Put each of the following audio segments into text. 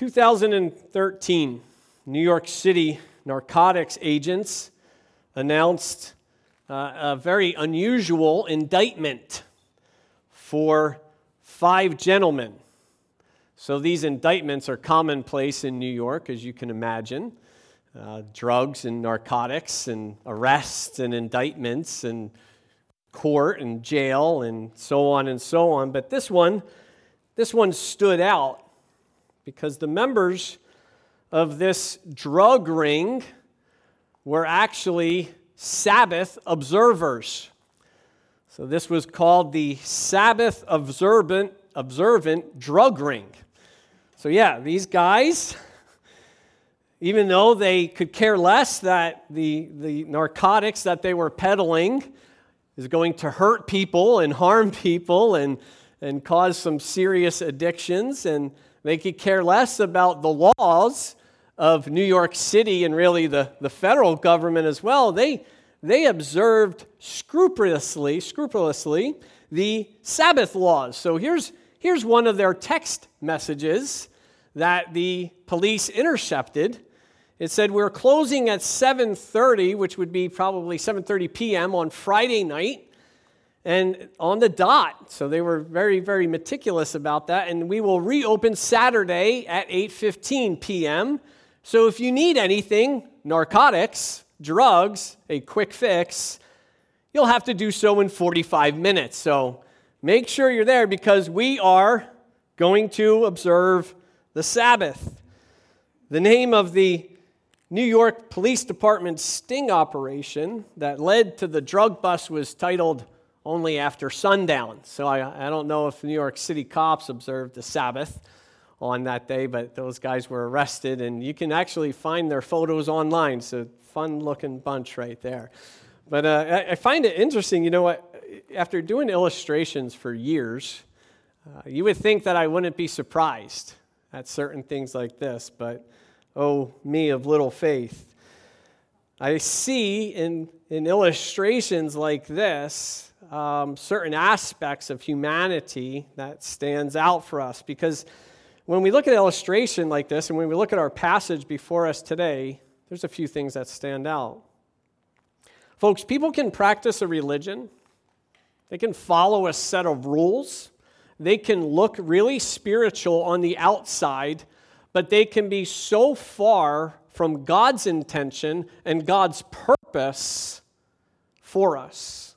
2013, New York City narcotics agents announced uh, a very unusual indictment for five gentlemen. So these indictments are commonplace in New York, as you can imagine. Uh, drugs and narcotics, and arrests and indictments, and court and jail, and so on and so on. But this one, this one stood out because the members of this drug ring were actually Sabbath observers. So this was called the Sabbath observant, observant drug ring. So, yeah, these guys, even though they could care less that the, the narcotics that they were peddling is going to hurt people and harm people and, and cause some serious addictions and they could care less about the laws of New York City and really the, the federal government as well. They, they observed scrupulously, scrupulously the Sabbath laws. So here's, here's one of their text messages that the police intercepted. It said we're closing at 7:30, which would be probably 7:30 p.m. on Friday night and on the dot. So they were very, very meticulous about that. And we will reopen Saturday at 8:15 p.m. So if you need anything, narcotics, drugs, a quick fix, you'll have to do so in 45 minutes. So make sure you're there because we are going to observe the Sabbath. The name of the New York Police Department sting operation that led to the drug bust was titled only after sundown. So I, I don't know if New York City cops observed the Sabbath on that day, but those guys were arrested, and you can actually find their photos online. So fun looking bunch right there. But uh, I, find it interesting, you know what? After doing illustrations for years, uh, you would think that I wouldn't be surprised at certain things like this, but oh, me of little faith. I see in, in illustrations like this um, certain aspects of humanity that stands out for us. Because when we look at illustration like this and when we look at our passage before us today there's a few things that stand out. Folks people can practice a religion. They can follow a set of rules. They can look really spiritual on the outside but they can be so far from god's intention and god's purpose for us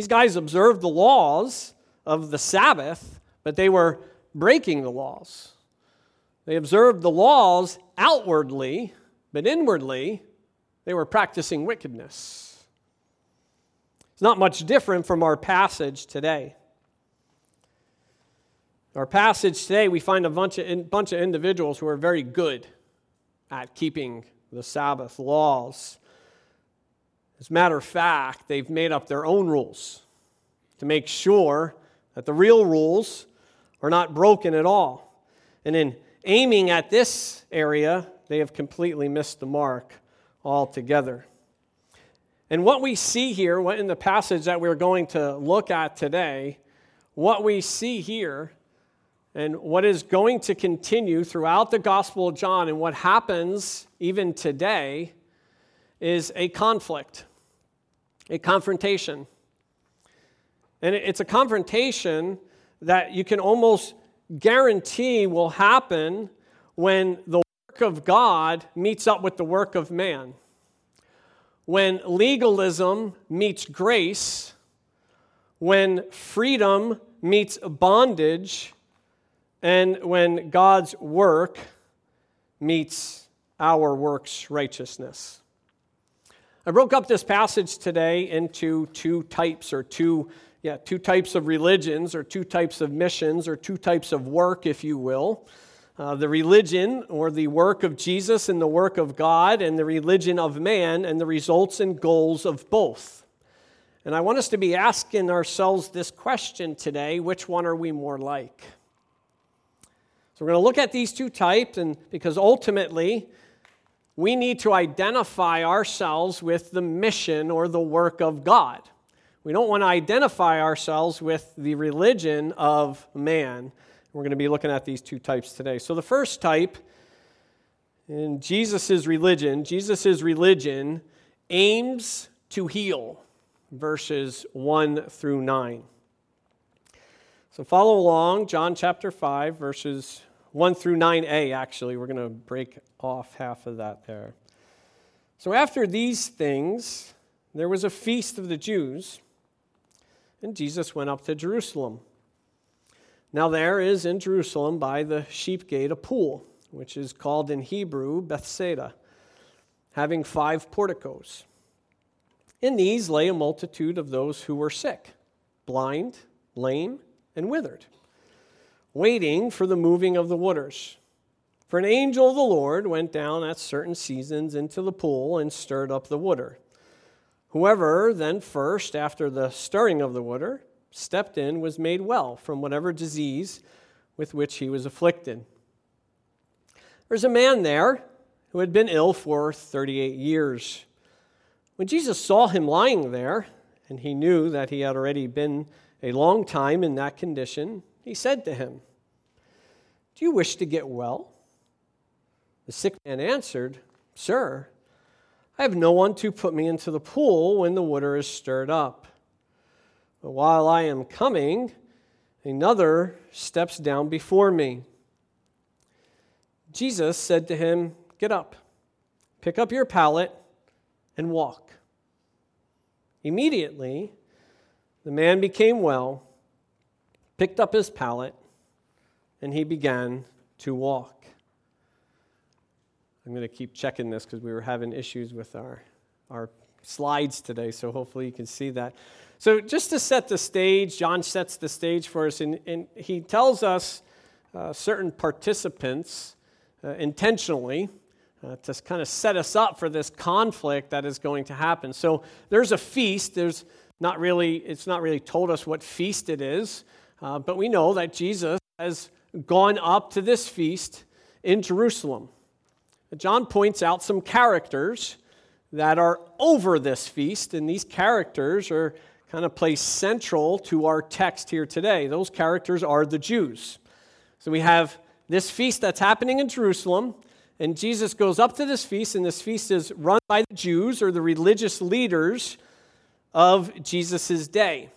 these guys observed the laws of the Sabbath, but they were breaking the laws. They observed the laws outwardly, but inwardly, they were practicing wickedness. It's not much different from our passage today. Our passage today, we find a bunch of, bunch of individuals who are very good at keeping the Sabbath laws. As a matter of fact, they've made up their own rules to make sure that the real rules are not broken at all. And in aiming at this area, they have completely missed the mark altogether. And what we see here, what in the passage that we're going to look at today, what we see here and what is going to continue throughout the Gospel of John and what happens even today is a conflict a confrontation. And it's a confrontation that you can almost guarantee will happen when the work of God meets up with the work of man. When legalism meets grace, when freedom meets bondage, and when God's work meets our works' righteousness. I broke up this passage today into two types or two, yeah, two types of religions or two types of missions or two types of work, if you will. Uh, the religion or the work of Jesus and the work of God, and the religion of man and the results and goals of both. And I want us to be asking ourselves this question today which one are we more like? So we're going to look at these two types, and because ultimately, we need to identify ourselves with the mission or the work of God. We don't want to identify ourselves with the religion of man. We're going to be looking at these two types today. So, the first type in Jesus' religion, Jesus' religion aims to heal, verses 1 through 9. So, follow along, John chapter 5, verses 1 through 9a, actually. We're going to break off half of that there. So, after these things, there was a feast of the Jews, and Jesus went up to Jerusalem. Now, there is in Jerusalem by the sheep gate a pool, which is called in Hebrew Bethsaida, having five porticos. In these lay a multitude of those who were sick, blind, lame, and withered, waiting for the moving of the waters. For an angel of the Lord went down at certain seasons into the pool and stirred up the water. Whoever then first, after the stirring of the water, stepped in was made well from whatever disease with which he was afflicted. There's a man there who had been ill for 38 years. When Jesus saw him lying there, and he knew that he had already been a long time in that condition, he said to him, Do you wish to get well? The sick man answered, Sir, I have no one to put me into the pool when the water is stirred up. But while I am coming, another steps down before me. Jesus said to him, Get up, pick up your pallet, and walk. Immediately, the man became well, picked up his pallet, and he began to walk. I'm going to keep checking this because we were having issues with our, our slides today, so hopefully you can see that. So, just to set the stage, John sets the stage for us, and, and he tells us uh, certain participants uh, intentionally uh, to kind of set us up for this conflict that is going to happen. So, there's a feast. There's not really, it's not really told us what feast it is, uh, but we know that Jesus has gone up to this feast in Jerusalem. John points out some characters that are over this feast, and these characters are kind of placed central to our text here today. Those characters are the Jews. So we have this feast that's happening in Jerusalem, and Jesus goes up to this feast, and this feast is run by the Jews or the religious leaders of Jesus' day.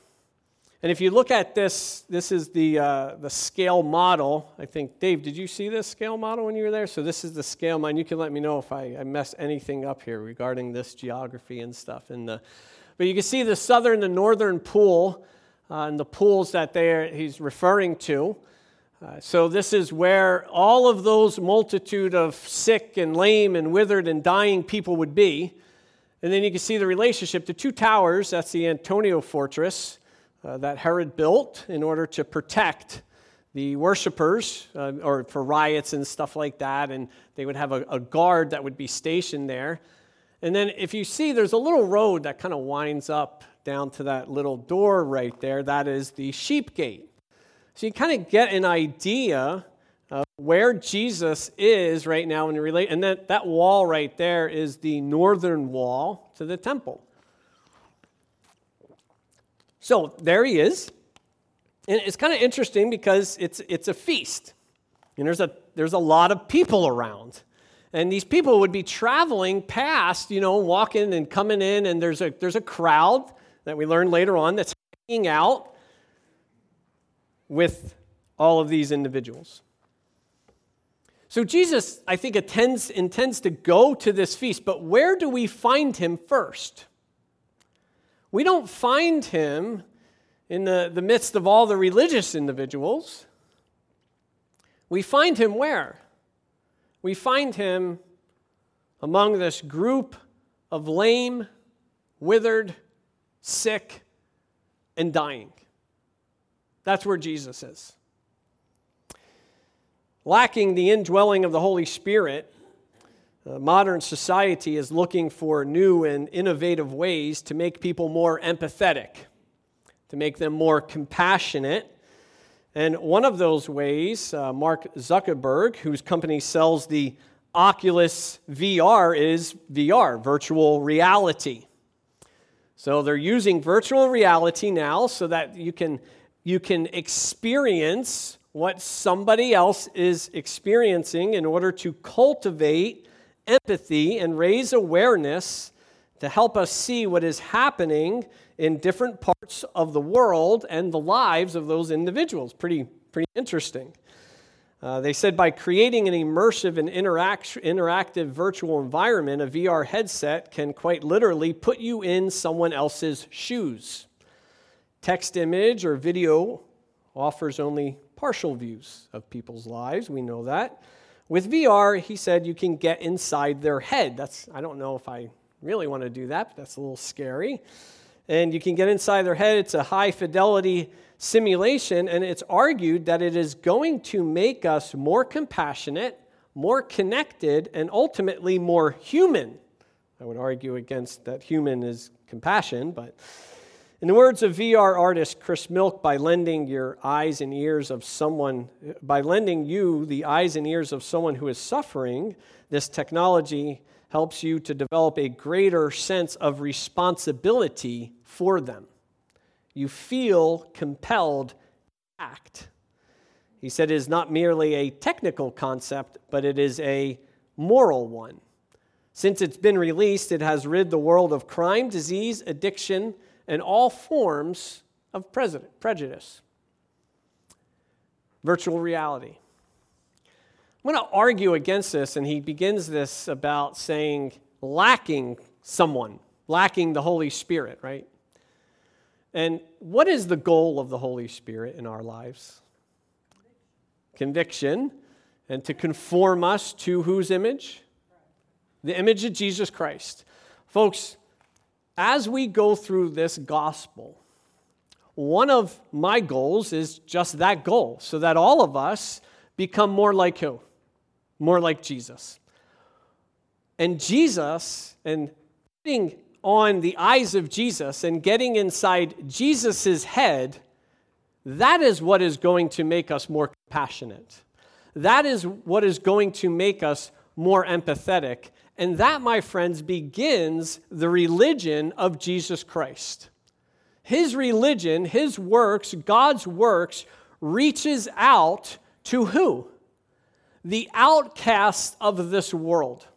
And if you look at this, this is the, uh, the scale model. I think, Dave, did you see this scale model when you were there? So this is the scale model. You can let me know if I, I mess anything up here regarding this geography and stuff. And the, but you can see the southern and northern pool uh, and the pools that they he's referring to. Uh, so this is where all of those multitude of sick and lame and withered and dying people would be. And then you can see the relationship. The two towers, that's the Antonia fortress uh, that Herod built in order to protect the worshippers uh, or for riots and stuff like that. And they would have a, a, guard that would be stationed there. And then if you see, there's a little road that kind of winds up down to that little door right there. That is the sheep gate. So you kind of get an idea of where Jesus is right now when you relate. And that, that wall right there is the northern wall to the temple. So there he is. And it's kind of interesting because it's, it's a feast. And there's a, there's a lot of people around. And these people would be traveling past, you know, walking and coming in, and there's a, there's a crowd that we learn later on that's hanging out with all of these individuals. So Jesus, I think, attends, intends to go to this feast, but where do we find him first? We don't find him in the, the midst of all the religious individuals. We find him where? We find him among this group of lame, withered, sick, and dying. That's where Jesus is. Lacking the indwelling of the Holy Spirit, uh, modern society is looking for new and innovative ways to make people more empathetic, to make them more compassionate. And one of those ways, uh, Mark Zuckerberg, whose company sells the Oculus VR, is VR, virtual reality. So they're using virtual reality now so that you can, you can experience what somebody else is experiencing in order to cultivate empathy and raise awareness to help us see what is happening in different parts of the world and the lives of those individuals. Pretty, pretty interesting. Uh, they said by creating an immersive and interact- interactive virtual environment, a VR headset can quite literally put you in someone else's shoes. Text image or video offers only partial views of people's lives. We know that. With VR, he said you can get inside their head. That's I don't know if I really want to do that, but that's a little scary. And you can get inside their head. It's a high fidelity simulation, and it's argued that it is going to make us more compassionate, more connected, and ultimately more human. I would argue against that human is compassion, but in the words of VR artist Chris Milk, by lending your eyes and ears of someone, by lending you the eyes and ears of someone who is suffering, this technology helps you to develop a greater sense of responsibility for them. You feel compelled to act. He said it is not merely a technical concept, but it is a moral one. Since it's been released, it has rid the world of crime, disease, addiction, and all forms of prejudice. Virtual reality. I'm going to argue against this, and he begins this about saying lacking someone, lacking the Holy Spirit, right? And what is the goal of the Holy Spirit in our lives? Conviction, and to conform us to whose image? The image of Jesus Christ. Folks, as we go through this gospel, one of my goals is just that goal, so that all of us become more like who? More like Jesus. And Jesus, and putting on the eyes of Jesus and getting inside Jesus' head, that is what is going to make us more compassionate. That is what is going to make us more empathetic and that, my friends, begins the religion of Jesus Christ. His religion, his works, God's works, reaches out to who? The outcasts of this world.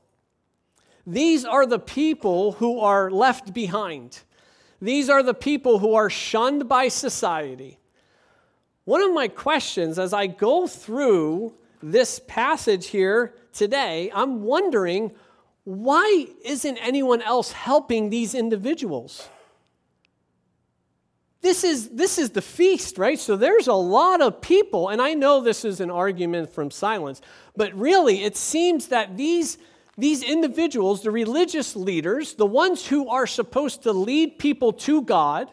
These are the people who are left behind. These are the people who are shunned by society. One of my questions as I go through this passage here today, I'm wondering why isn't anyone else helping these individuals? This is, this is the feast, right? So there's a lot of people, and I know this is an argument from silence, but really it seems that these, these individuals, the religious leaders, the ones who are supposed to lead people to God,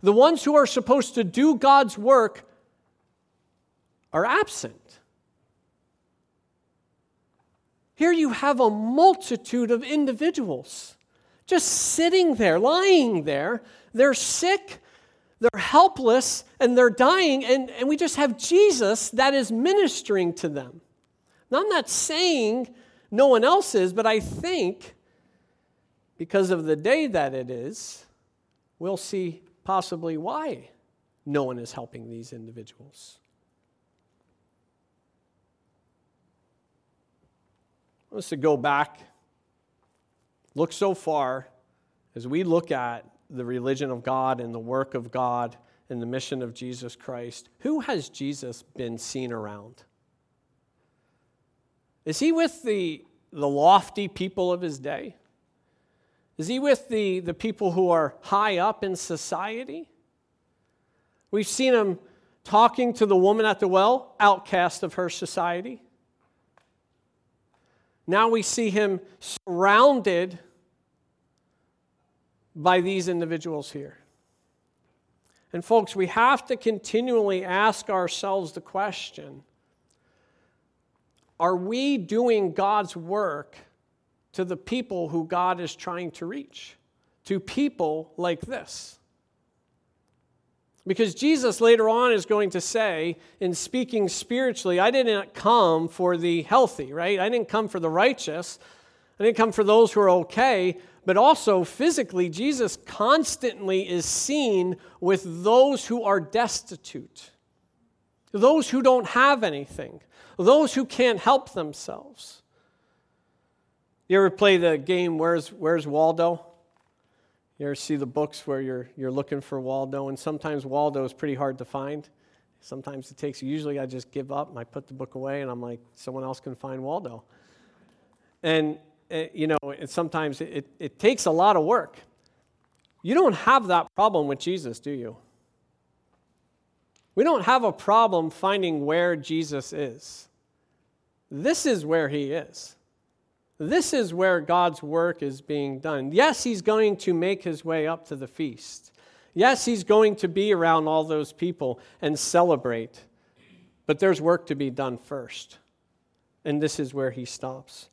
the ones who are supposed to do God's work, are absent. Here you have a multitude of individuals just sitting there, lying there. They're sick, they're helpless, and they're dying, and, and we just have Jesus that is ministering to them. Now, I'm not saying no one else is, but I think because of the day that it is, we'll see possibly why no one is helping these individuals. I want us to go back, look so far as we look at the religion of God and the work of God and the mission of Jesus Christ. Who has Jesus been seen around? Is he with the, the lofty people of his day? Is he with the, the people who are high up in society? We've seen him talking to the woman at the well, outcast of her society. Now we see him surrounded by these individuals here. And, folks, we have to continually ask ourselves the question Are we doing God's work to the people who God is trying to reach? To people like this? Because Jesus later on is going to say, in speaking spiritually, I didn't come for the healthy, right? I didn't come for the righteous. I didn't come for those who are okay. But also, physically, Jesus constantly is seen with those who are destitute. those who don't have anything, those who can't help themselves. You ever play the game Where's, Where's Waldo? You ever see the books where you're, you're looking for Waldo, and sometimes Waldo is pretty hard to find. Sometimes it takes, usually I just give up and I put the book away and I'm like, someone else can find Waldo. And, uh, you know, it, sometimes it, it takes a lot of work. You don't have that problem with Jesus, do you? We don't have a problem finding where Jesus is. This is where he is. This is where God's work is being done. Yes, he's going to make his way up to the feast. Yes, he's going to be around all those people and celebrate. But there's work to be done first. And this is where he stops.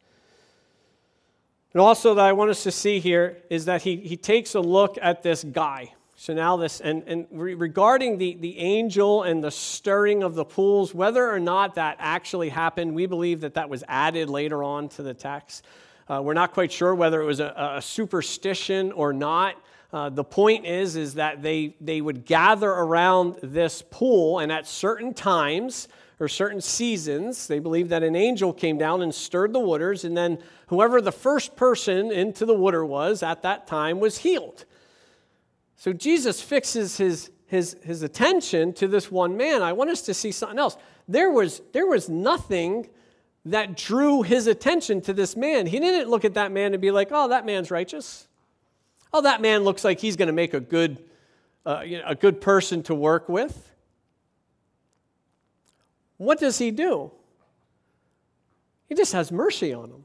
And also, that I want us to see here is that he, he takes a look at this guy. So now this, and, and re- regarding the, the angel and the stirring of the pools, whether or not that actually happened, we believe that that was added later on to the text. Uh, we're not quite sure whether it was a, a superstition or not. Uh, the point is, is that they, they would gather around this pool, and at certain times or certain seasons, they believed that an angel came down and stirred the waters, and then whoever the first person into the water was at that time was healed. So Jesus fixes his, his, his attention to this one man. I want us to see something else. There was, there was nothing that drew his attention to this man. He didn't look at that man and be like, oh, that man's righteous. Oh, that man looks like he's going to make a good, uh, you know, a good person to work with. What does he do? He just has mercy on him.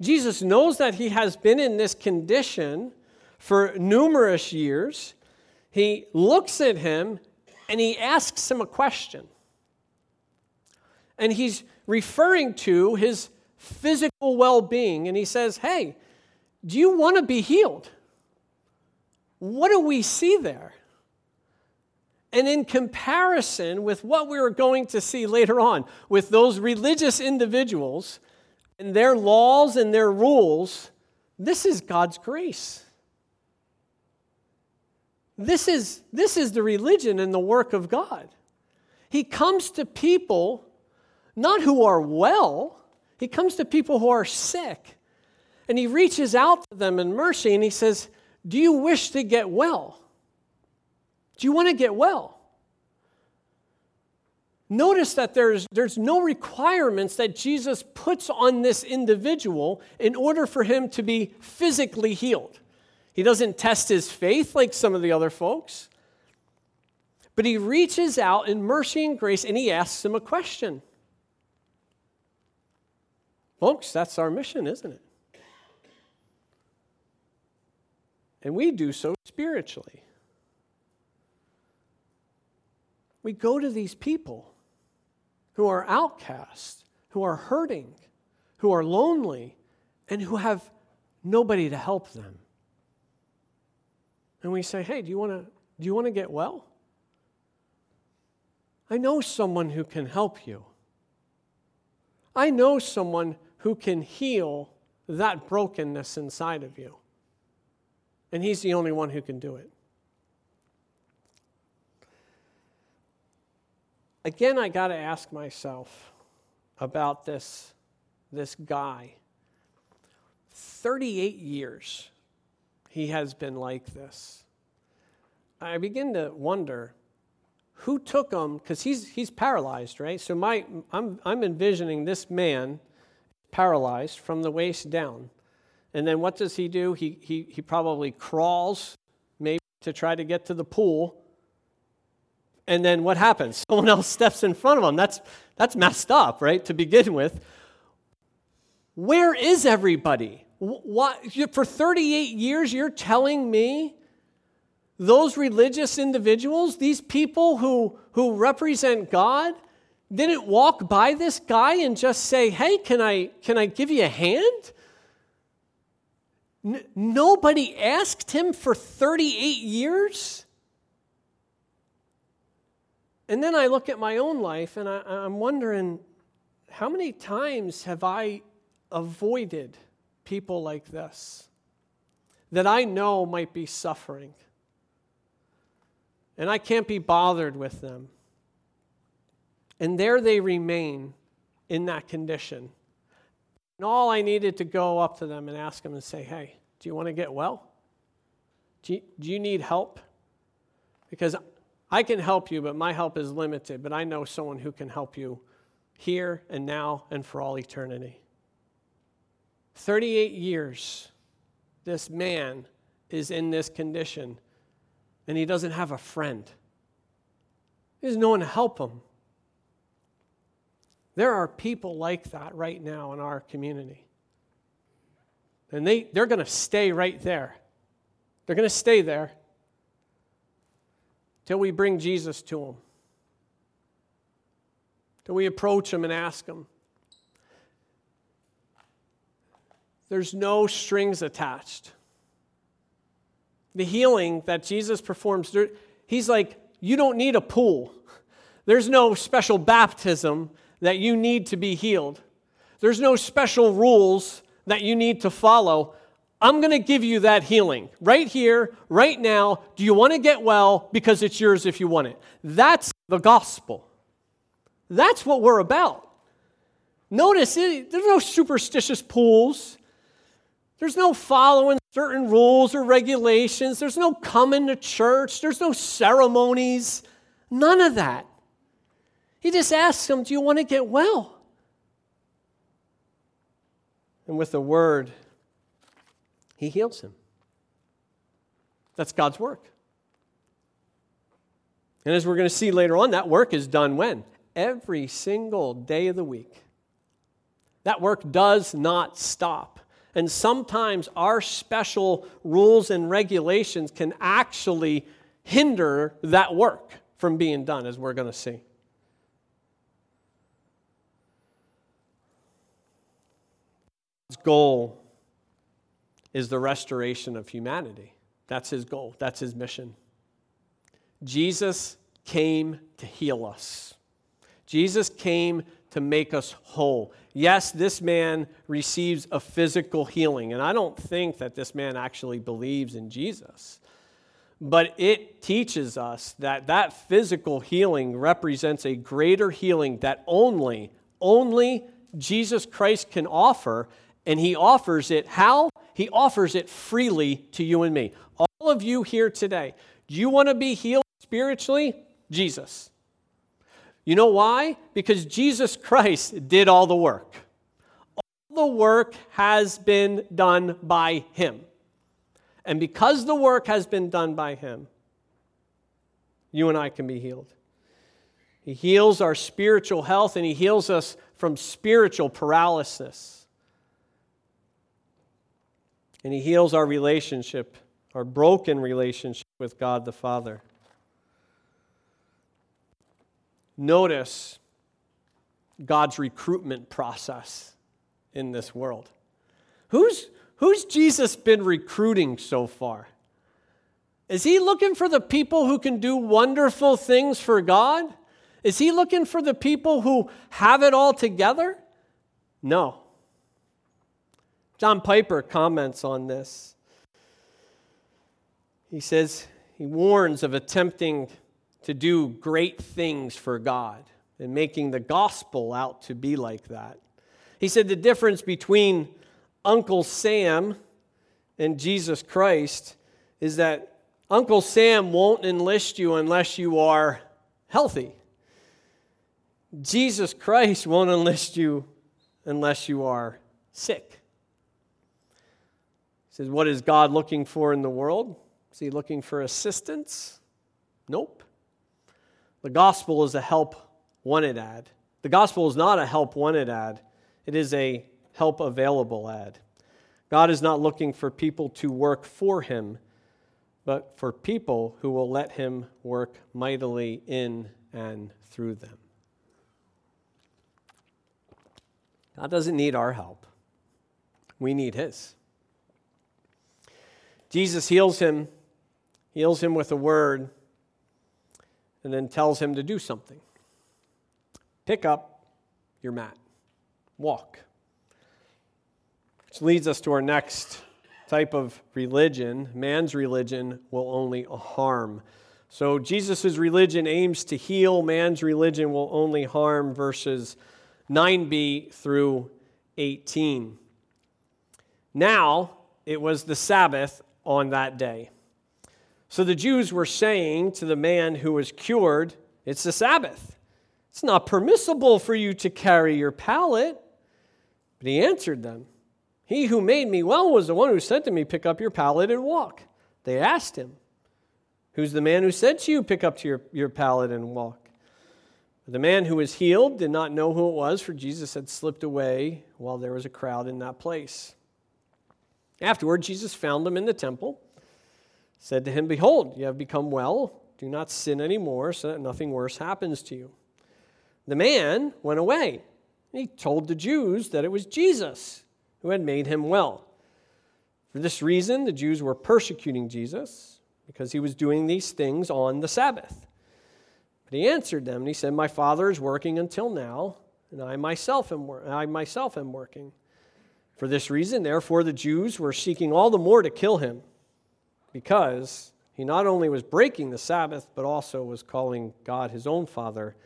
Jesus knows that he has been in this condition for numerous years, he looks at him and he asks him a question. And he's referring to his physical well being. And he says, Hey, do you want to be healed? What do we see there? And in comparison with what we are going to see later on with those religious individuals and their laws and their rules, this is God's grace. This is, this is the religion and the work of God. He comes to people not who are well, he comes to people who are sick. And he reaches out to them in mercy and he says, Do you wish to get well? Do you want to get well? Notice that there's, there's no requirements that Jesus puts on this individual in order for him to be physically healed. He doesn't test his faith like some of the other folks. But he reaches out in mercy and grace and he asks him a question. Folks, that's our mission, isn't it? And we do so spiritually. We go to these people who are outcast, who are hurting, who are lonely, and who have nobody to help them and we say, hey, do you want to, do you want to get well? I know someone who can help you. I know someone who can heal that brokenness inside of you. And he's the only one who can do it. Again, I got to ask myself about this, this guy. 38 years he has been like this. I begin to wonder who took him because he's he's paralyzed, right? So my I'm I'm envisioning this man paralyzed from the waist down. And then what does he do? He he he probably crawls maybe to try to get to the pool. And then what happens? Someone else steps in front of him. That's that's messed up, right? To begin with. Where is everybody? For 38 years, you're telling me those religious individuals, these people who, who represent God, didn't walk by this guy and just say, Hey, can I, can I give you a hand? N- nobody asked him for 38 years. And then I look at my own life and I, I'm wondering how many times have I avoided people like this that I know might be suffering. And I can't be bothered with them. And there they remain in that condition. And all I needed to go up to them and ask them and say, hey, do you want to get well? Do you, do you need help? Because I can help you, but my help is limited. But I know someone who can help you here and now and for all eternity. 38 years, this man is in this condition, and he doesn't have a friend. There's no one to help him. There are people like that right now in our community. And they, they're going to stay right there. They're going to stay there till we bring Jesus to them, till we approach them and ask them. There's no strings attached. The healing that Jesus performs, he's like, you don't need a pool. There's no special baptism that you need to be healed. There's no special rules that you need to follow. I'm going to give you that healing right here, right now. Do you want to get well? Because it's yours if you want it. That's the gospel. That's what we're about. Notice eh, there's no superstitious pools. There's no following certain rules or regulations. There's no coming to church. There's no ceremonies. None of that. He just asks them, Do you want to get well? And with the word, he heals him. That's God's work. And as we're going to see later on, that work is done when? Every single day of the week. That work does not stop. And sometimes our special rules and regulations can actually hinder that work from being done, as we're going to see. His goal is the restoration of humanity. That's his goal, that's his mission. Jesus came to heal us. Jesus came to make us whole. Yes, this man receives a physical healing, and I don't think that this man actually believes in Jesus. But it teaches us that that physical healing represents a greater healing that only, only Jesus Christ can offer, and he offers it how? He offers it freely to you and me. All of you here today, do you want to be healed spiritually? Jesus. You know why? Because Jesus Christ did all the work. All the work has been done by Him. And because the work has been done by Him, you and I can be healed. He heals our spiritual health and He heals us from spiritual paralysis. And He heals our relationship, our broken relationship with God the Father. Notice God's recruitment process in this world. Who's, who's Jesus been recruiting so far? Is he looking for the people who can do wonderful things for God? Is he looking for the people who have it all together? No. John Piper comments on this. He says, he warns of attempting to do great things for God and making the gospel out to be like that. He said the difference between Uncle Sam and Jesus Christ is that Uncle Sam won't enlist you unless you are healthy. Jesus Christ won't enlist you unless you are sick. He says, What is God looking for in the world? Is he looking for assistance? Nope. The gospel is a help wanted ad. The gospel is not a help wanted ad, it is a help available ad. God is not looking for people to work for him, but for people who will let him work mightily in and through them. God doesn't need our help, we need his. Jesus heals him, heals him with a word and then tells him to do something. Pick up your mat, walk. Which leads us to our next type of religion. Man's religion will only harm. So Jesus' religion aims to heal, man's religion will only harm, verses 9b through 18. Now it was the Sabbath on that day. So the Jews were saying to the man who was cured, It's the Sabbath. It's not permissible for you to carry your pallet. But he answered them, He who made me well was the one who said to me, Pick up your pallet and walk. They asked him, Who's the man who said to you, Pick up your, your pallet and walk? The man who was healed did not know who it was, for Jesus had slipped away while there was a crowd in that place. Afterward, Jesus found him in the temple, said to him, Behold, you have become well. Do not sin anymore, so that nothing worse happens to you. The man went away. and He told the Jews that it was Jesus who had made him well. For this reason, the Jews were persecuting Jesus because he was doing these things on the Sabbath. But he answered them and he said, My Father is working until now, and I myself am, I myself am working. For this reason, therefore, the Jews were seeking all the more to kill him, because he not only was breaking the Sabbath, but also was calling God his own Father,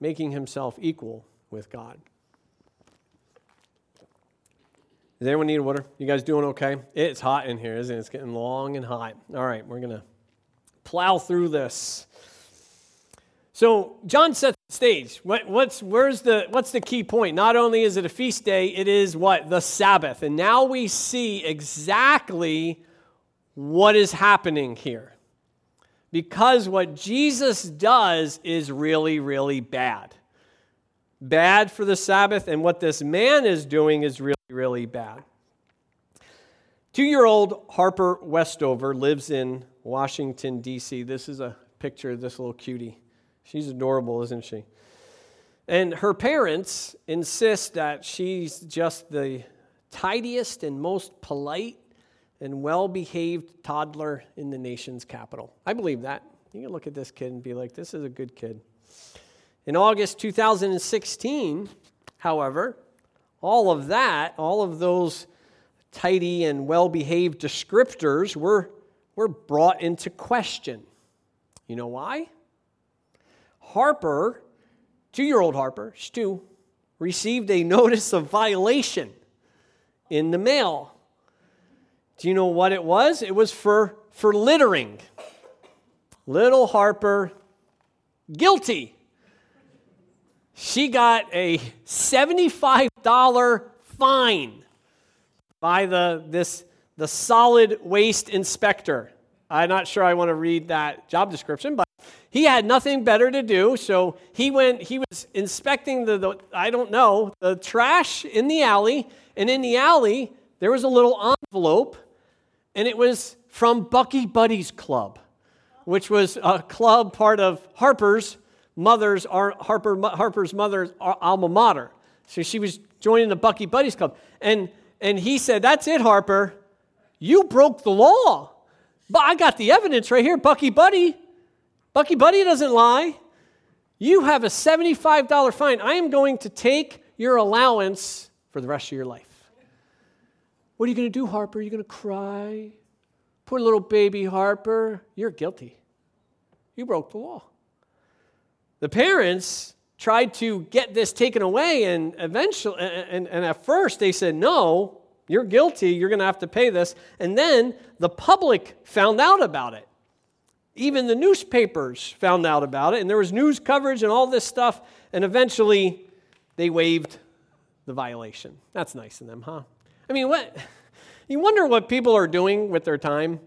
making himself equal with God. Does anyone need water? You guys doing okay? It's hot in here, isn't it? It's getting long and hot. All right, we're going to plow through this. So John sets the stage. What, what's, where's the, what's the key point? Not only is it a feast day, it is what? The Sabbath. And now we see exactly what is happening here. Because what Jesus does is really, really bad. Bad for the Sabbath, and what this man is doing is really, really bad. Two year old Harper Westover lives in Washington, D.C. This is a picture of this little cutie. She's adorable, isn't she? And her parents insist that she's just the tidiest and most polite and well behaved toddler in the nation's capital. I believe that. You can look at this kid and be like, this is a good kid. In August 2016, however, all of that, all of those tidy and well behaved descriptors were, were brought into question. You know why? Harper, two year old Harper, Stu, received a notice of violation in the mail. Do you know what it was? It was for, for littering. Little Harper, guilty. She got a $75 fine by the, this, the solid waste inspector. I'm not sure I want to read that job description, but he had nothing better to do, so he went, he was inspecting the, the, I don't know, the trash in the alley, and in the alley, there was a little envelope, and it was from Bucky Buddies Club, which was a club part of Harper's mother's, Harper, Harper's mother's uh, alma mater. So she was joining the Bucky Buddies Club. And, and he said, That's it, Harper. You broke the law. But I got the evidence right here. Bucky Buddy Bucky Buddy doesn't lie. You have a $75 fine. I am going to take your allowance for the rest of your life. What are you going to do, Harper? Are you going to cry? Poor little baby Harper. You're guilty. You broke the law. The parents tried to get this taken away, and eventually, and, and at first they said, No, you're guilty. You're going to have to pay this. And then the public found out about it. Even the newspapers found out about it, and there was news coverage and all this stuff, and eventually they waived the violation. That's nice of them, huh? I mean, what? You wonder what people are doing with their time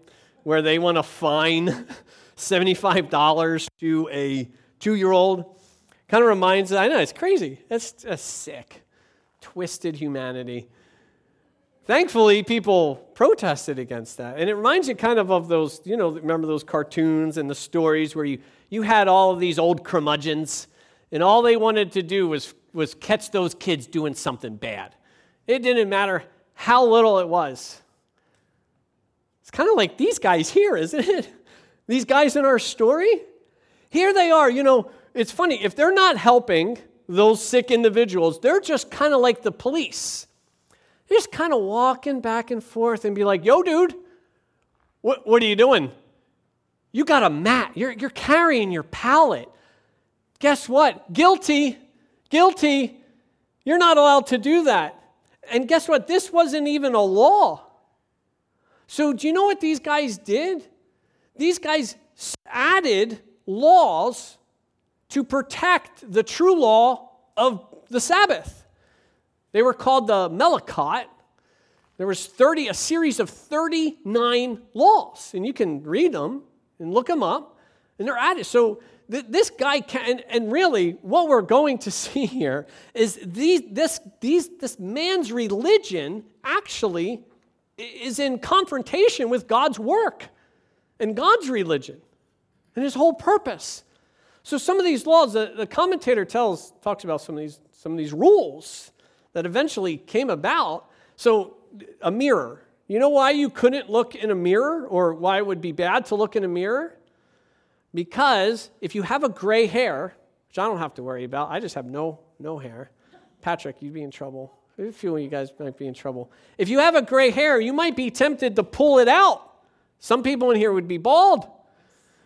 where they want to fine $75 to a two year old. Kind of reminds, me, I know, it's crazy. That's just sick, twisted humanity. Thankfully, people protested against that. And it reminds you kind of of those, you know, remember those cartoons and the stories where you, you had all of these old curmudgeons, and all they wanted to do was, was catch those kids doing something bad. It didn't matter how little it was. It's kind of like these guys here, isn't it? These guys in our story. Here they are, you know, it's funny, if they're not helping those sick individuals, they're just kind of like the police They're just kind of walking back and forth and be like, yo, dude, what, what are you doing? You got a mat. You're, you're carrying your pallet. Guess what? Guilty. Guilty. You're not allowed to do that. And guess what? This wasn't even a law. So, do you know what these guys did? These guys added laws to protect the true law of the Sabbath. They were called the Melachot. There was 30, a series of 39 laws, and you can read them and look them up, and they're added. So th- this guy can, and, and, really, what we're going to see here is these, this, these, this man's religion actually is in confrontation with God's work and God's religion and his whole purpose. So some of these laws, the, the commentator tells, talks about some of these, some of these rules that eventually came about. So a mirror. You know why you couldn't look in a mirror or why it would be bad to look in a mirror? Because if you have a gray hair, which I don't have to worry about, I just have no, no hair. Patrick, you'd be in trouble. A few of you guys might be in trouble. If you have a gray hair, you might be tempted to pull it out. Some people in here would be bald,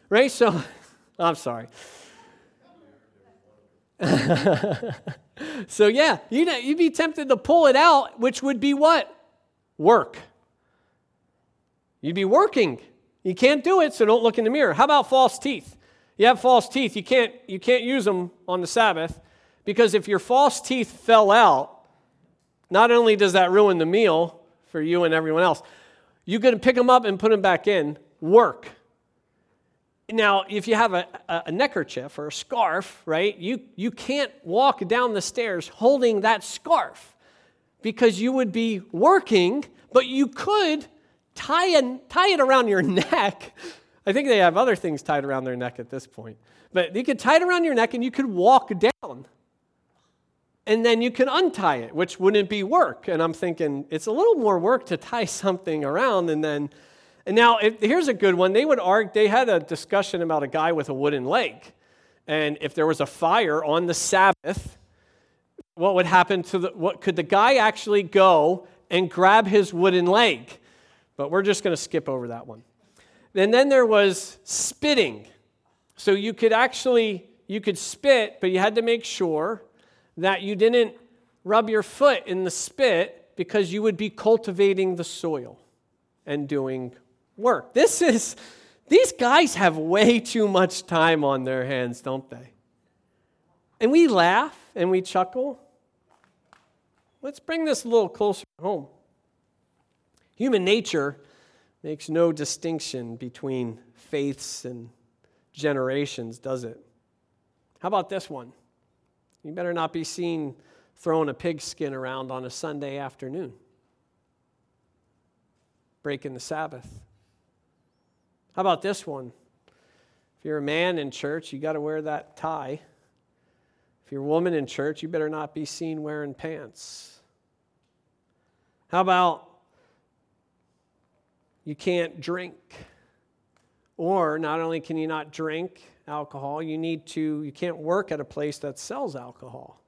right? So, I'm sorry. so, yeah, you'd, you'd be tempted to pull it out, which would be what? Work. You'd be working. You can't do it, so don't look in the mirror. How about false teeth? You have false teeth, you can't, you can't use them on the Sabbath because if your false teeth fell out, not only does that ruin the meal for you and everyone else, you can pick them up and put them back in, work. Now, if you have a, a neckerchief or a scarf, right, you, you can't walk down the stairs holding that scarf because you would be working, but you could tie, tie it around your neck. I think they have other things tied around their neck at this point. But you could tie it around your neck and you could walk down and then you can untie it, which wouldn't be work. And I'm thinking, it's a little more work to tie something around and then. And now, if, here's a good one. They would argue, they had a discussion about a guy with a wooden leg. And if there was a fire on the Sabbath, what would happen to the, what could the guy actually go and grab his wooden leg? But we're just going to skip over that one. And then there was spitting. So you could actually, you could spit, but you had to make sure that you didn't rub your foot in the spit because you would be cultivating the soil and doing work. This is, these guys have way too much time on their hands, don't they? And we laugh and we chuckle. Let's bring this a little closer home. Human nature makes no distinction between faiths and generations, does it? How about this one? You better not be seen throwing a pigskin around on a Sunday afternoon, breaking the Sabbath. How about this one? If you're a man in church, you got to wear that tie. If you're a woman in church, you better not be seen wearing pants. How about you can't drink? Or not only can you not drink, alcohol, you need to, you can't work at a place that sells alcohol.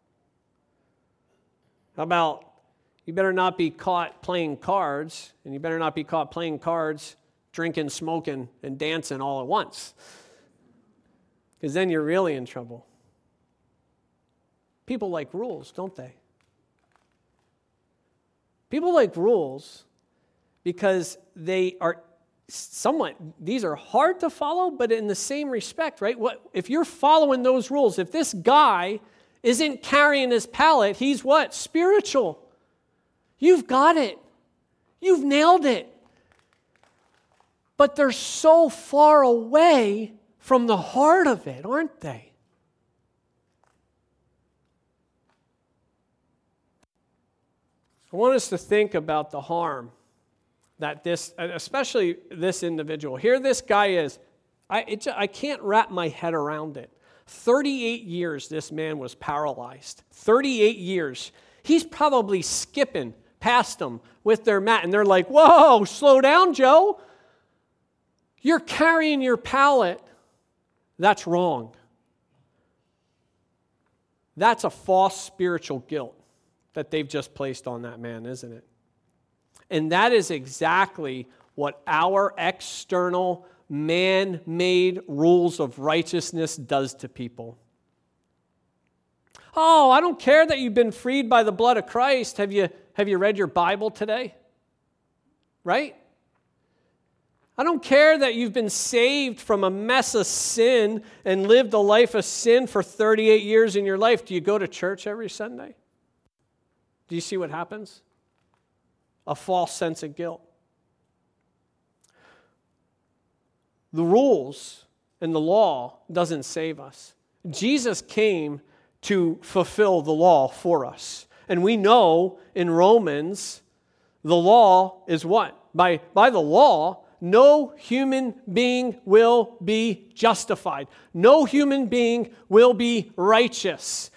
How about you better not be caught playing cards, and you better not be caught playing cards, drinking, smoking, and dancing all at once. Because then you're really in trouble. People like rules, don't they? People like rules because they are somewhat these are hard to follow but in the same respect right? What if you're following those rules if this guy isn't carrying his pallet he's what? Spiritual. You've got it. You've nailed it. But they're so far away from the heart of it aren't they? I want us to think about the harm that this, especially this individual, here this guy is, I, it, I can't wrap my head around it. 38 years this man was paralyzed. 38 years. He's probably skipping past them with their mat, and they're like, Whoa, slow down, Joe. You're carrying your pallet. That's wrong. That's a false spiritual guilt that they've just placed on that man, isn't it? And that is exactly what our external man made rules of righteousness does to people. Oh, I don't care that you've been freed by the blood of Christ. Have you, have you read your Bible today? Right? I don't care that you've been saved from a mess of sin and lived a life of sin for 38 years in your life. Do you go to church every Sunday? Do you see what happens? A false sense of guilt. The rules and the law doesn't save us. Jesus came to fulfill the law for us. And we know in Romans, the law is what? By, by the law, no human being will be justified. No human being will be righteous.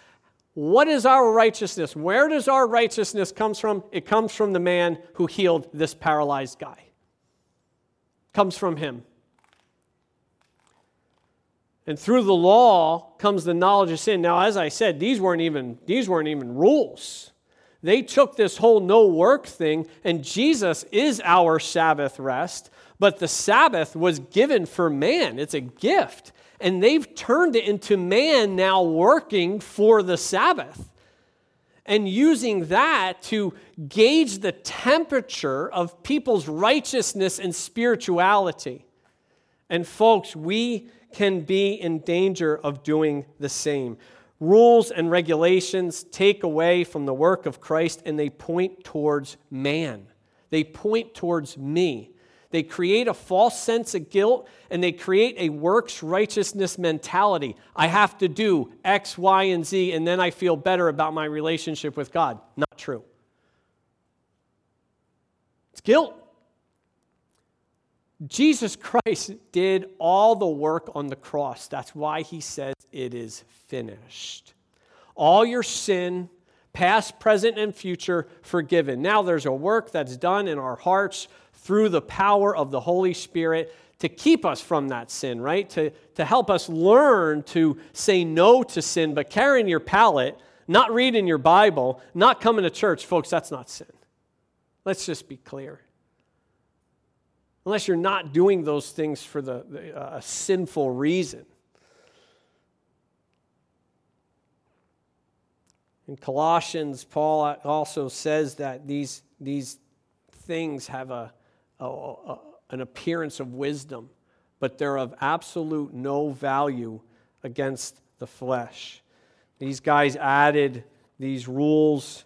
What is our righteousness? Where does our righteousness comes from? It comes from the man who healed this paralyzed guy. Comes from him. And through the law comes the knowledge of sin. Now, as I said, these weren't even, these weren't even rules. They took this whole no work thing, and Jesus is our Sabbath rest, but the Sabbath was given for man. It's a gift. And they've turned it into man now working for the Sabbath and using that to gauge the temperature of people's righteousness and spirituality. And, folks, we can be in danger of doing the same. Rules and regulations take away from the work of Christ and they point towards man. They point towards me. They create a false sense of guilt and they create a works righteousness mentality. I have to do X, Y, and Z, and then I feel better about my relationship with God. Not true. It's guilt. Jesus Christ did all the work on the cross. That's why he says it is finished. All your sin, past, present, and future, forgiven. Now there's a work that's done in our hearts through the power of the Holy Spirit to keep us from that sin, right? To, to help us learn to say no to sin, but carrying your pallet, not reading your Bible, not coming to church, folks, that's not sin. Let's just be clear unless you're not doing those things for the, the uh, a sinful reason. In Colossians, Paul also says that these, these things have a, a, a, an appearance of wisdom, but they're of absolute no value against the flesh. These guys added these rules,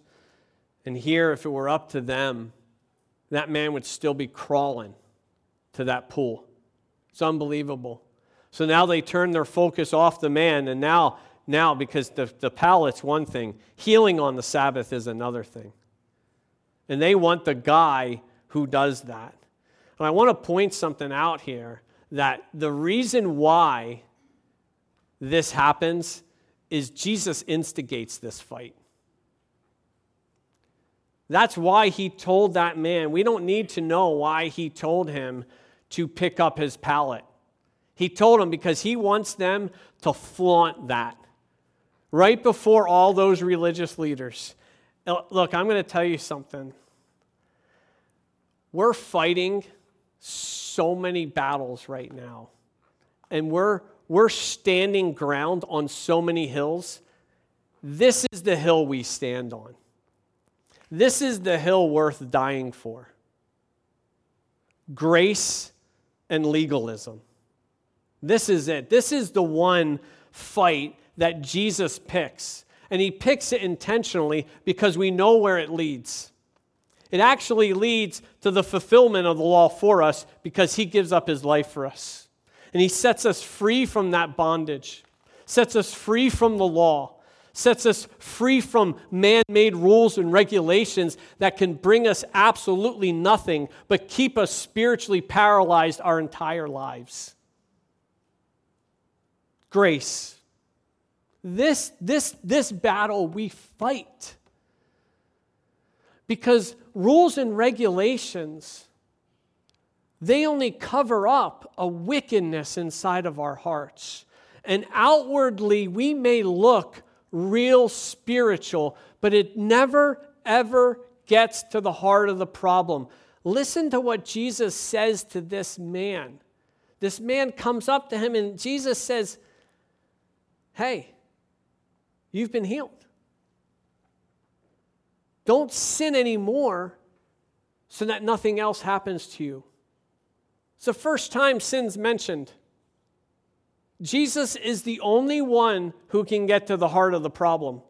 and here, if it were up to them, that man would still be crawling to that pool. It's unbelievable. So now they turn their focus off the man, and now, now because the, the pallet's one thing, healing on the Sabbath is another thing. And they want the guy who does that. And I want to point something out here that the reason why this happens is Jesus instigates this fight. That's why he told that man. We don't need to know why he told him to pick up his pallet. He told him because he wants them to flaunt that right before all those religious leaders. Look, I'm going to tell you something. We're fighting so many battles right now, and we're, we're standing ground on so many hills. This is the hill we stand on. This is the hill worth dying for. Grace and legalism. This is it. This is the one fight that Jesus picks. And he picks it intentionally because we know where it leads. It actually leads to the fulfillment of the law for us because he gives up his life for us. And he sets us free from that bondage, sets us free from the law sets us free from man made rules and regulations that can bring us absolutely nothing but keep us spiritually paralyzed our entire lives. Grace. This, this, this battle we fight. Because rules and regulations, they only cover up a wickedness inside of our hearts. And outwardly, we may look real spiritual, but it never, ever gets to the heart of the problem. Listen to what Jesus says to this man This man comes up to him, and Jesus says, Hey, you've been healed. Don't sin anymore so that nothing else happens to you. It's the first time sin's mentioned. Jesus is the only one who can get to the heart of the problem.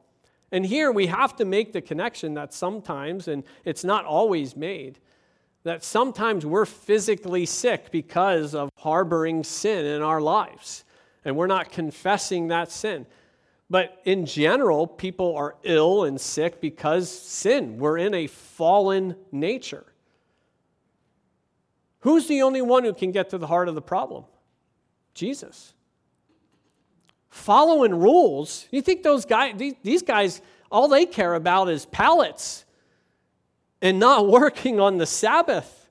And here we have to make the connection that sometimes, and it's not always made, that sometimes we're physically sick because of harboring sin in our lives. And we're not confessing that sin. But in general, people are ill and sick because sin. We're in a fallen nature. Who's the only one who can get to the heart of the problem? Jesus. Following rules. You think those guys, these guys, all they care about is pallets and not working on the Sabbath.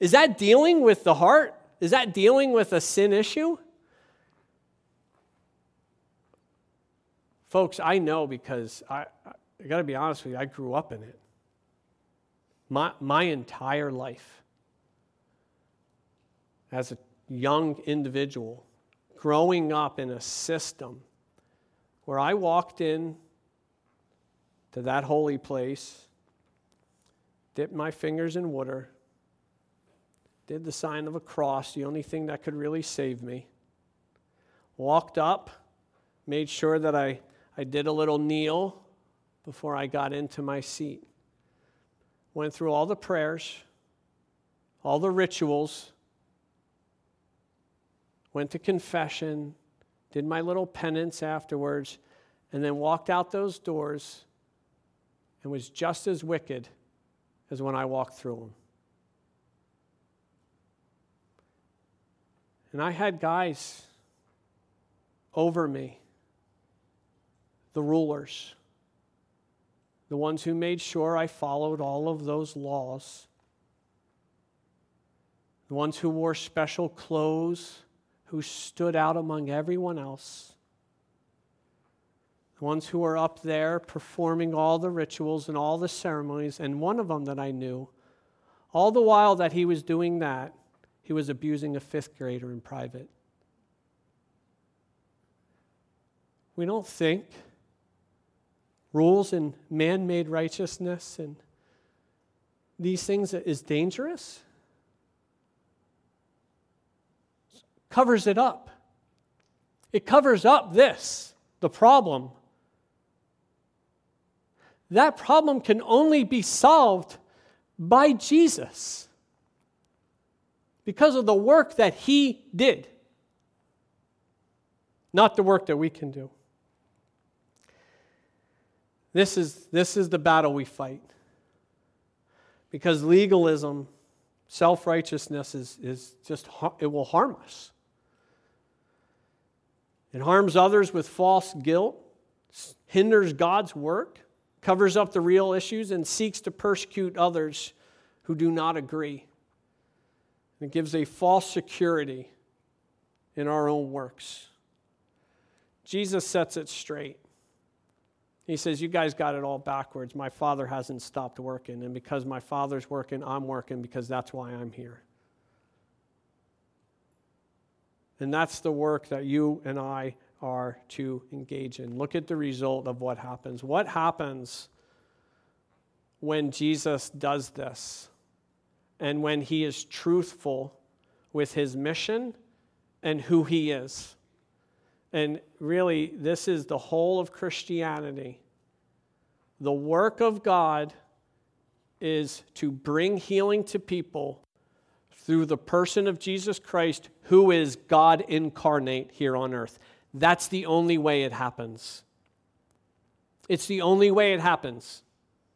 Is that dealing with the heart? Is that dealing with a sin issue? Folks, I know because I, I got to be honest with you, I grew up in it. My, my entire life as a young individual, growing up in a system where I walked in to that holy place, dipped my fingers in water, did the sign of a cross, the only thing that could really save me, walked up, made sure that I I did a little kneel before I got into my seat. Went through all the prayers, all the rituals, went to confession, did my little penance afterwards, and then walked out those doors and was just as wicked as when I walked through them. And I had guys over me the rulers, the ones who made sure I followed all of those laws, the ones who wore special clothes, who stood out among everyone else, the ones who were up there performing all the rituals and all the ceremonies, and one of them that I knew, all the while that he was doing that, he was abusing a fifth grader in private. We don't think rules and man made righteousness and these things is dangerous? Covers it up. It covers up this, the problem. That problem can only be solved by Jesus because of the work that he did, not the work that we can do. This is, this is the battle we fight. Because legalism, self righteousness, is, is just, it will harm us. It harms others with false guilt, hinders God's work, covers up the real issues, and seeks to persecute others who do not agree. It gives a false security in our own works. Jesus sets it straight. He says, You guys got it all backwards. My father hasn't stopped working. And because my father's working, I'm working because that's why I'm here. And that's the work that you and I are to engage in. Look at the result of what happens. What happens when Jesus does this and when he is truthful with his mission and who he is? And really, this is the whole of Christianity. The work of God is to bring healing to people through the person of Jesus Christ, who is God incarnate here on earth. That's the only way it happens. It's the only way it happens.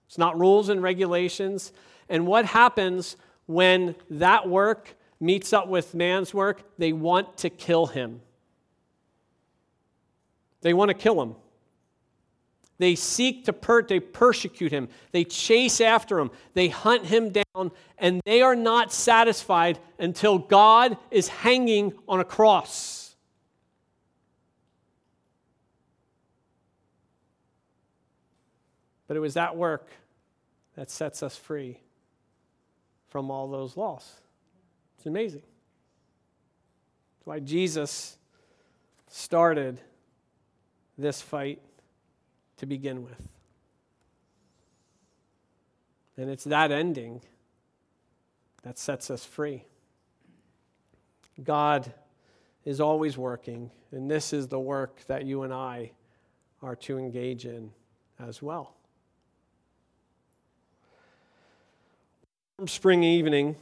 It's not rules and regulations. And what happens when that work meets up with man's work? They want to kill him. They want to kill him. They seek to per- they persecute him. They chase after him. They hunt him down, and they are not satisfied until God is hanging on a cross. But it was that work that sets us free from all those laws. It's amazing. That's why Jesus started this fight to begin with. And it's that ending that sets us free. God is always working, and this is the work that you and I are to engage in as well. Spring evening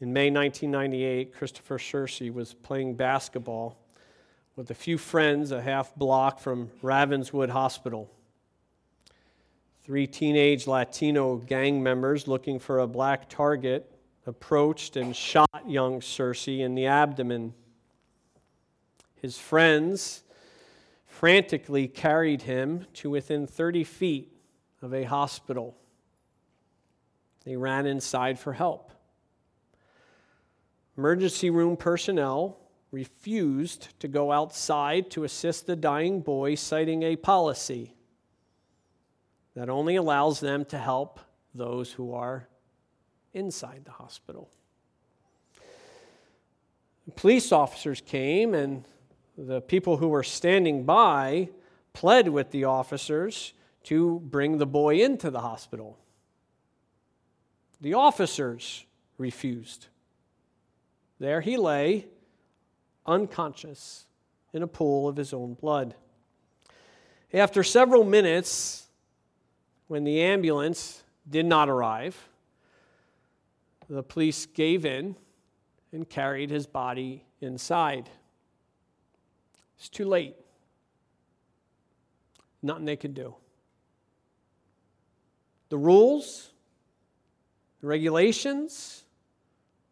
in May 1998, Christopher Sercye was playing basketball with a few friends a half block from Ravenswood Hospital. Three teenage Latino gang members looking for a black target approached and shot young Sercye in the abdomen. His friends frantically carried him to within 30 feet of a hospital. They ran inside for help. Emergency room personnel refused to go outside to assist the dying boy, citing a policy that only allows them to help those who are inside the hospital. Police officers came, and the people who were standing by pled with the officers to bring the boy into the hospital. The officers refused. There he lay, unconscious, in a pool of his own blood. After several minutes, when the ambulance did not arrive, the police gave in and carried his body inside. It's too late. Nothing they could do. The rules, the regulations,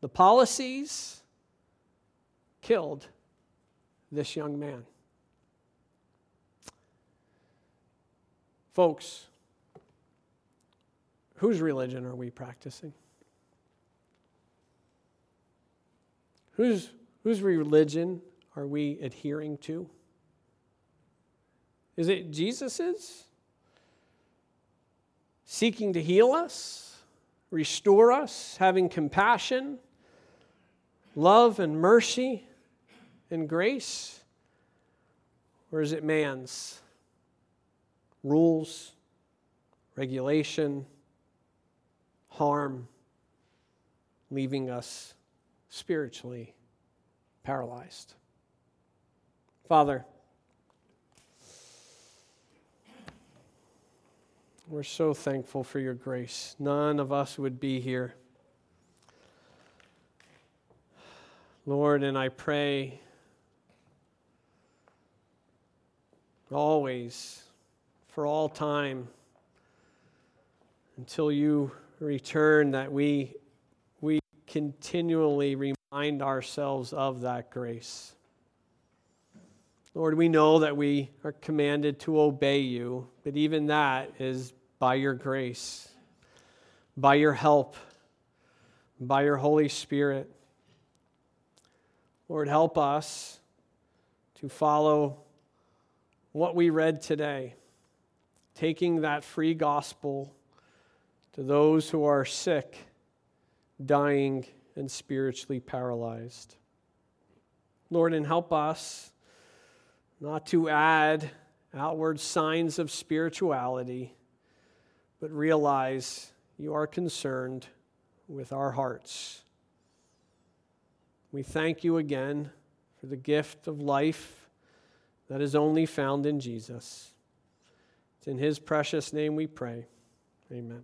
the policies killed this young man. Folks, whose religion are we practicing? Whose, whose religion are we adhering to? Is it Jesus's? Seeking to heal us, restore us, having compassion, love and mercy and grace? Or is it man's? Rules, regulation, harm, leaving us spiritually paralyzed. Father, we're so thankful for your grace. None of us would be here. Lord, and I pray always, for all time, until you return, that we we continually remind ourselves of that grace. Lord, we know that we are commanded to obey you, but even that is by your grace, by your help, by your Holy Spirit. Lord, help us to follow what we read today, taking that free gospel to those who are sick dying, and spiritually paralyzed. Lord, and help us not to add outward signs of spirituality, but realize you are concerned with our hearts. We thank you again for the gift of life that is only found in Jesus. It's in his precious name we pray. Amen.